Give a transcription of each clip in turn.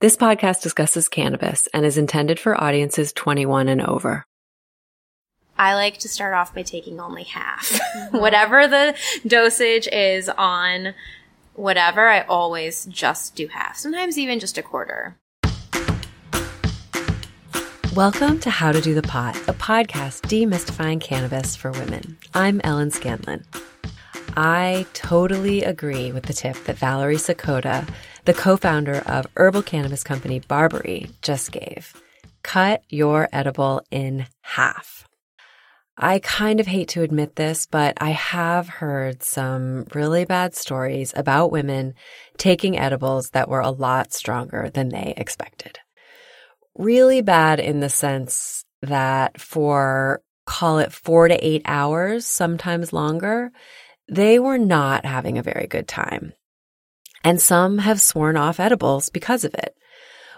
This podcast discusses cannabis and is intended for audiences 21 and over. I like to start off by taking only half. Mm-hmm. Whatever the dosage is on whatever, I always just do half. Sometimes even just a quarter. Welcome to How to Do the Pot, a podcast demystifying cannabis for women. I'm Ellen Scanlon. I totally agree with the tip that Valerie Sakota, the co founder of herbal cannabis company Barbari, just gave. Cut your edible in half. I kind of hate to admit this, but I have heard some really bad stories about women taking edibles that were a lot stronger than they expected really bad in the sense that for call it four to eight hours, sometimes longer, they were not having a very good time. And some have sworn off edibles because of it,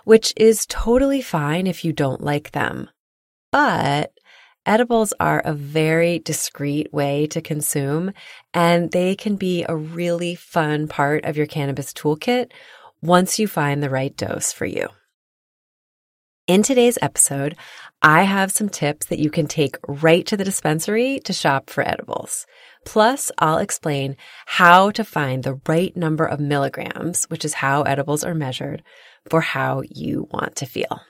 which is totally fine if you don't like them. But edibles are a very discreet way to consume, and they can be a really fun part of your cannabis toolkit once you find the right dose for you. In today's episode, I have some tips that you can take right to the dispensary to shop for edibles. Plus, I'll explain how to find the right number of milligrams, which is how edibles are measured, for how you want to feel.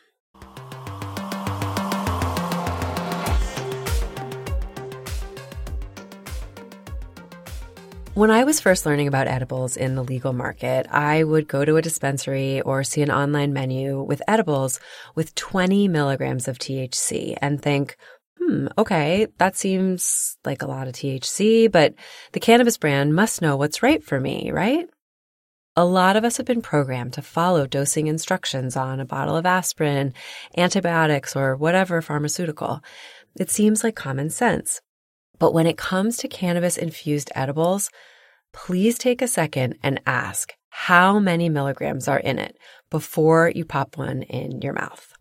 When I was first learning about edibles in the legal market, I would go to a dispensary or see an online menu with edibles with 20 milligrams of THC and think, hmm, okay, that seems like a lot of THC, but the cannabis brand must know what's right for me, right? A lot of us have been programmed to follow dosing instructions on a bottle of aspirin, antibiotics, or whatever pharmaceutical. It seems like common sense. But when it comes to cannabis infused edibles, please take a second and ask how many milligrams are in it before you pop one in your mouth.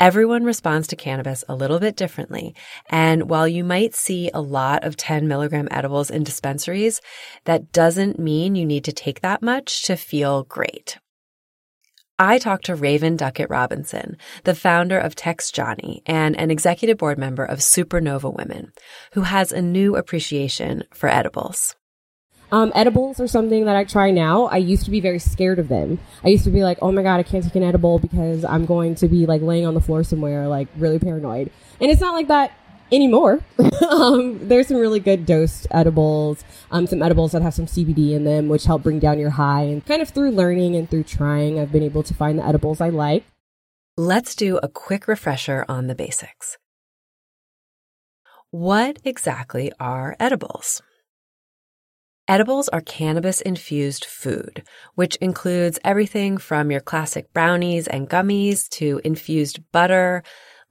Everyone responds to cannabis a little bit differently. And while you might see a lot of 10 milligram edibles in dispensaries, that doesn't mean you need to take that much to feel great. I talked to Raven Duckett Robinson, the founder of Text Johnny and an executive board member of Supernova Women, who has a new appreciation for edibles. Um, edibles are something that I try now. I used to be very scared of them. I used to be like, oh my God, I can't take an edible because I'm going to be like laying on the floor somewhere, like really paranoid. And it's not like that anymore. um, there's some really good dosed edibles, um, some edibles that have some CBD in them, which help bring down your high. And kind of through learning and through trying, I've been able to find the edibles I like. Let's do a quick refresher on the basics. What exactly are edibles? Edibles are cannabis infused food, which includes everything from your classic brownies and gummies to infused butter,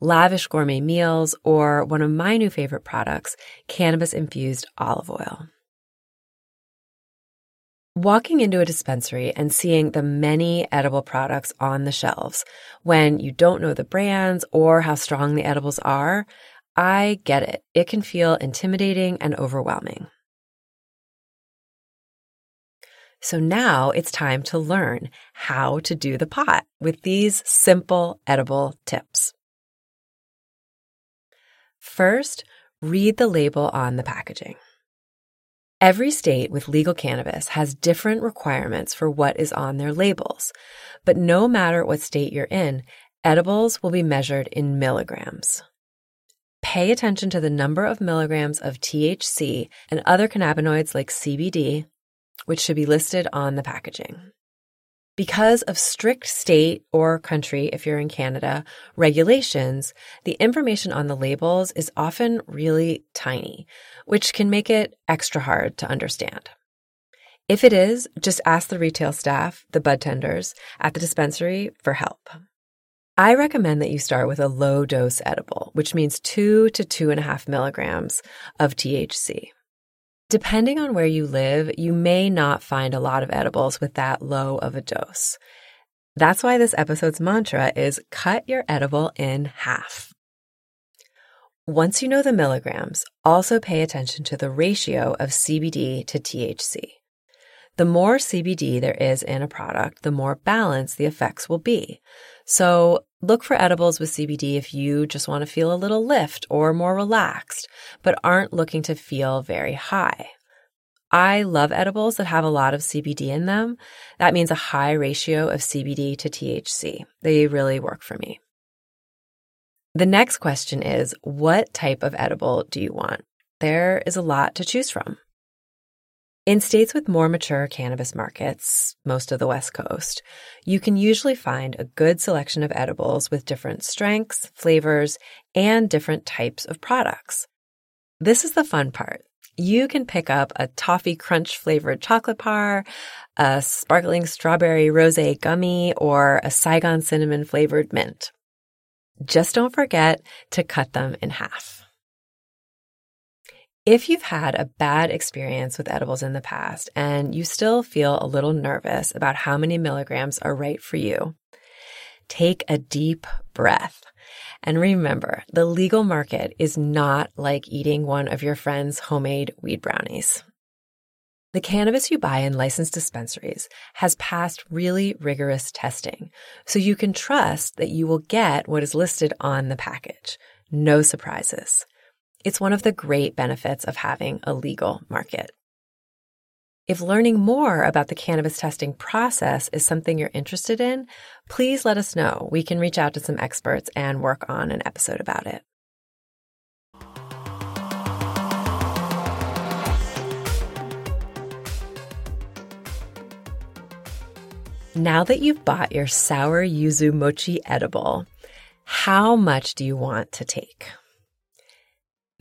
lavish gourmet meals, or one of my new favorite products, cannabis infused olive oil. Walking into a dispensary and seeing the many edible products on the shelves when you don't know the brands or how strong the edibles are, I get it. It can feel intimidating and overwhelming. So now it's time to learn how to do the pot with these simple edible tips. First, read the label on the packaging. Every state with legal cannabis has different requirements for what is on their labels, but no matter what state you're in, edibles will be measured in milligrams. Pay attention to the number of milligrams of THC and other cannabinoids like CBD, which should be listed on the packaging. Because of strict state or country, if you're in Canada, regulations, the information on the labels is often really tiny, which can make it extra hard to understand. If it is, just ask the retail staff, the bud tenders at the dispensary for help. I recommend that you start with a low dose edible, which means two to two and a half milligrams of THC. Depending on where you live, you may not find a lot of edibles with that low of a dose. That's why this episode's mantra is cut your edible in half. Once you know the milligrams, also pay attention to the ratio of CBD to THC. The more CBD there is in a product, the more balanced the effects will be. So look for edibles with CBD if you just want to feel a little lift or more relaxed, but aren't looking to feel very high. I love edibles that have a lot of CBD in them. That means a high ratio of CBD to THC. They really work for me. The next question is what type of edible do you want? There is a lot to choose from. In states with more mature cannabis markets, most of the West Coast, you can usually find a good selection of edibles with different strengths, flavors, and different types of products. This is the fun part. You can pick up a toffee crunch flavored chocolate bar, a sparkling strawberry rose gummy, or a Saigon cinnamon flavored mint. Just don't forget to cut them in half. If you've had a bad experience with edibles in the past and you still feel a little nervous about how many milligrams are right for you, take a deep breath. And remember, the legal market is not like eating one of your friend's homemade weed brownies. The cannabis you buy in licensed dispensaries has passed really rigorous testing, so you can trust that you will get what is listed on the package. No surprises. It's one of the great benefits of having a legal market. If learning more about the cannabis testing process is something you're interested in, please let us know. We can reach out to some experts and work on an episode about it. Now that you've bought your sour yuzu mochi edible, how much do you want to take?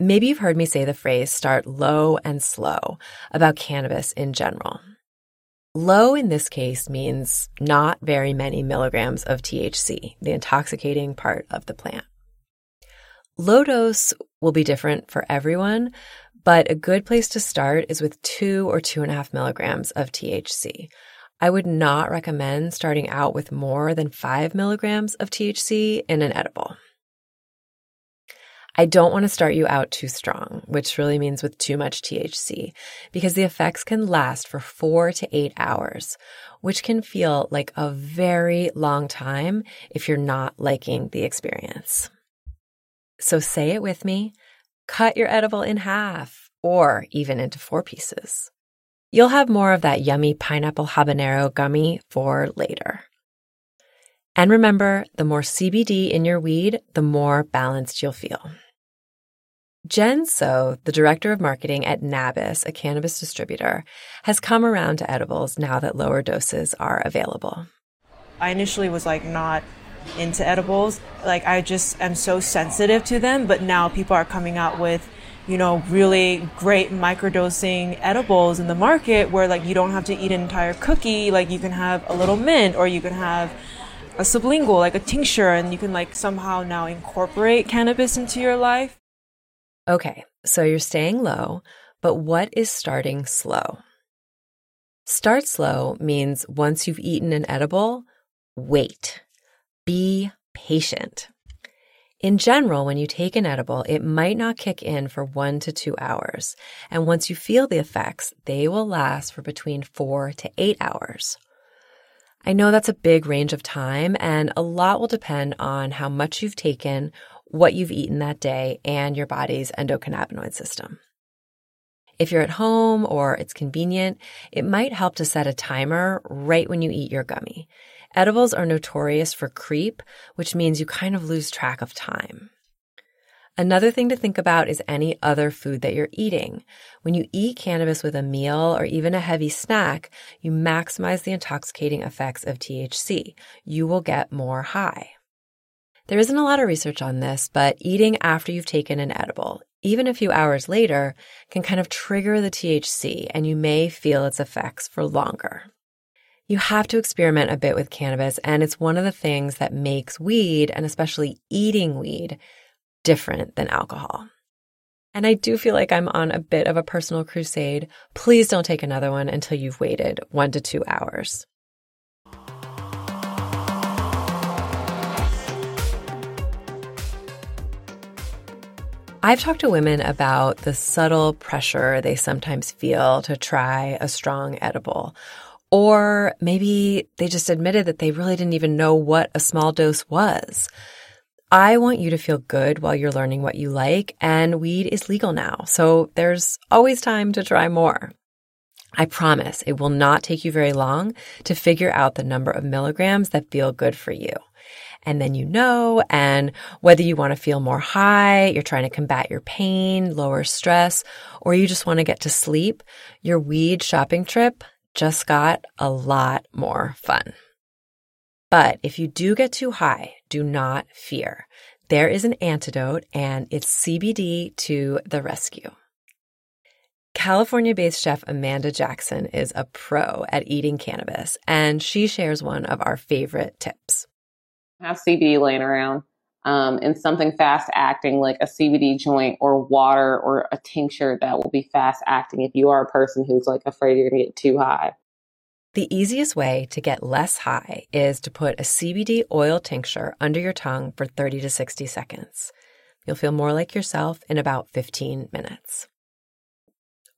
Maybe you've heard me say the phrase start low and slow about cannabis in general. Low in this case means not very many milligrams of THC, the intoxicating part of the plant. Low dose will be different for everyone, but a good place to start is with two or two and a half milligrams of THC. I would not recommend starting out with more than five milligrams of THC in an edible. I don't want to start you out too strong, which really means with too much THC, because the effects can last for four to eight hours, which can feel like a very long time if you're not liking the experience. So say it with me cut your edible in half or even into four pieces. You'll have more of that yummy pineapple habanero gummy for later. And remember, the more CBD in your weed, the more balanced you'll feel. Jen So, the director of marketing at Nabis, a cannabis distributor, has come around to edibles now that lower doses are available. I initially was like not into edibles. Like I just am so sensitive to them, but now people are coming out with, you know, really great microdosing edibles in the market where like you don't have to eat an entire cookie, like you can have a little mint or you can have a sublingual, like a tincture and you can like somehow now incorporate cannabis into your life. Okay, so you're staying low, but what is starting slow? Start slow means once you've eaten an edible, wait. Be patient. In general, when you take an edible, it might not kick in for one to two hours. And once you feel the effects, they will last for between four to eight hours. I know that's a big range of time, and a lot will depend on how much you've taken, what you've eaten that day, and your body's endocannabinoid system. If you're at home or it's convenient, it might help to set a timer right when you eat your gummy. Edibles are notorious for creep, which means you kind of lose track of time. Another thing to think about is any other food that you're eating. When you eat cannabis with a meal or even a heavy snack, you maximize the intoxicating effects of THC. You will get more high. There isn't a lot of research on this, but eating after you've taken an edible, even a few hours later, can kind of trigger the THC and you may feel its effects for longer. You have to experiment a bit with cannabis, and it's one of the things that makes weed, and especially eating weed, different than alcohol. And I do feel like I'm on a bit of a personal crusade. Please don't take another one until you've waited one to two hours. I've talked to women about the subtle pressure they sometimes feel to try a strong edible. Or maybe they just admitted that they really didn't even know what a small dose was. I want you to feel good while you're learning what you like, and weed is legal now, so there's always time to try more. I promise it will not take you very long to figure out the number of milligrams that feel good for you. And then you know, and whether you want to feel more high, you're trying to combat your pain, lower stress, or you just want to get to sleep, your weed shopping trip just got a lot more fun. But if you do get too high, do not fear. There is an antidote and it's CBD to the rescue. California based chef Amanda Jackson is a pro at eating cannabis, and she shares one of our favorite tips. Have CBD laying around um, and something fast acting like a CBD joint or water or a tincture that will be fast acting if you are a person who's like afraid you're going to get too high. The easiest way to get less high is to put a CBD oil tincture under your tongue for 30 to 60 seconds. You'll feel more like yourself in about 15 minutes.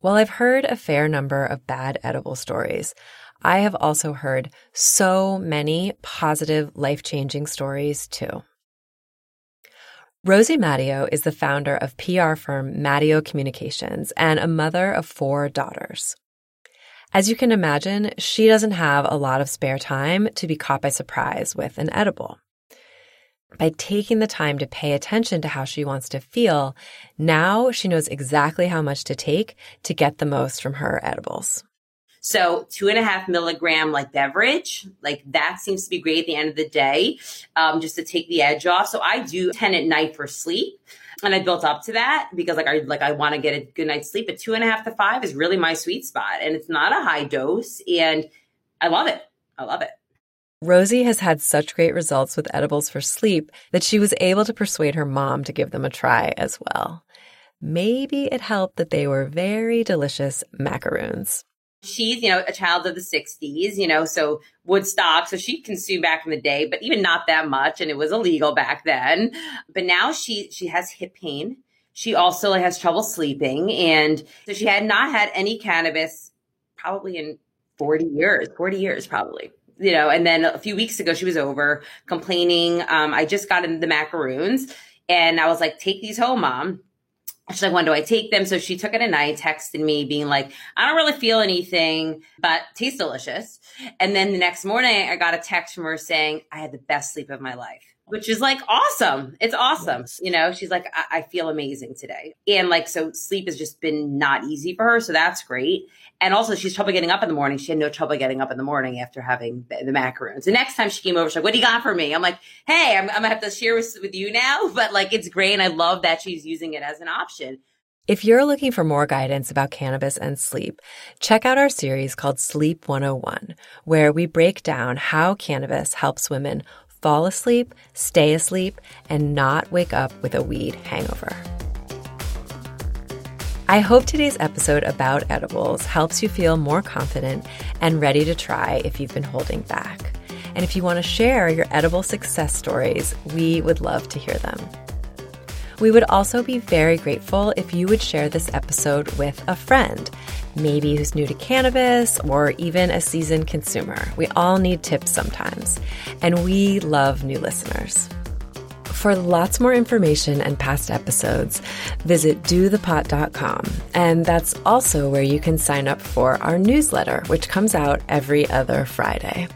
While I've heard a fair number of bad edible stories, I have also heard so many positive, life changing stories too. Rosie Mattio is the founder of PR firm Mattio Communications and a mother of four daughters. As you can imagine, she doesn't have a lot of spare time to be caught by surprise with an edible. By taking the time to pay attention to how she wants to feel, now she knows exactly how much to take to get the most from her edibles. So two and a half milligram like beverage, like that seems to be great at the end of the day, um, just to take the edge off. So I do 10 at night for sleep and I built up to that because like I like I want to get a good night's sleep. But two and a half to five is really my sweet spot, and it's not a high dose, and I love it. I love it. Rosie has had such great results with edibles for sleep that she was able to persuade her mom to give them a try as well. Maybe it helped that they were very delicious macaroons she's, you know, a child of the 60s, you know, so Woodstock. So she consumed back in the day, but even not that much. And it was illegal back then. But now she, she has hip pain. She also has trouble sleeping. And so she had not had any cannabis probably in 40 years, 40 years probably you know, and then a few weeks ago she was over complaining. Um, I just got in the macaroons and I was like, take these home, mom. She's like, when do I take them? So she took it at night, texted me being like, I don't really feel anything, but tastes delicious. And then the next morning I got a text from her saying, I had the best sleep of my life, which is like awesome. It's awesome. Yes. You know, she's like, I-, I feel amazing today. And like, so sleep has just been not easy for her. So that's great. And also, she's trouble getting up in the morning. She had no trouble getting up in the morning after having the, macaroons. The next time she came over, she's like, "What do you got for me?" I'm like, "Hey, I'm, I'm gonna have to share with, with you now." But like, it's great, and I love that she's using it as an option. If you're looking for more guidance about cannabis and sleep, check out our series called Sleep 101, where we break down how cannabis helps women fall asleep, stay asleep, and not wake up with a weed hangover. I hope today's episode about edibles helps you feel more confident and ready to try if you've been holding back. And if you want to share your edible success stories, we would love to hear them. We would also be very grateful if you would share this episode with a friend, maybe who's new to cannabis or even a seasoned consumer. We all need tips sometimes, and we love new listeners. For lots more information and past episodes, visit dothepot.com. And that's also where you can sign up for our newsletter, which comes out every other Friday.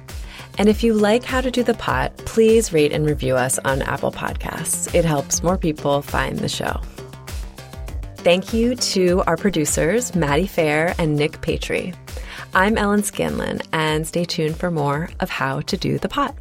And if you like How to Do the Pot, please rate and review us on Apple Podcasts. It helps more people find the show. Thank you to our producers, Maddie Fair and Nick Patry. I'm Ellen Scanlon, and stay tuned for more of How to Do the Pot.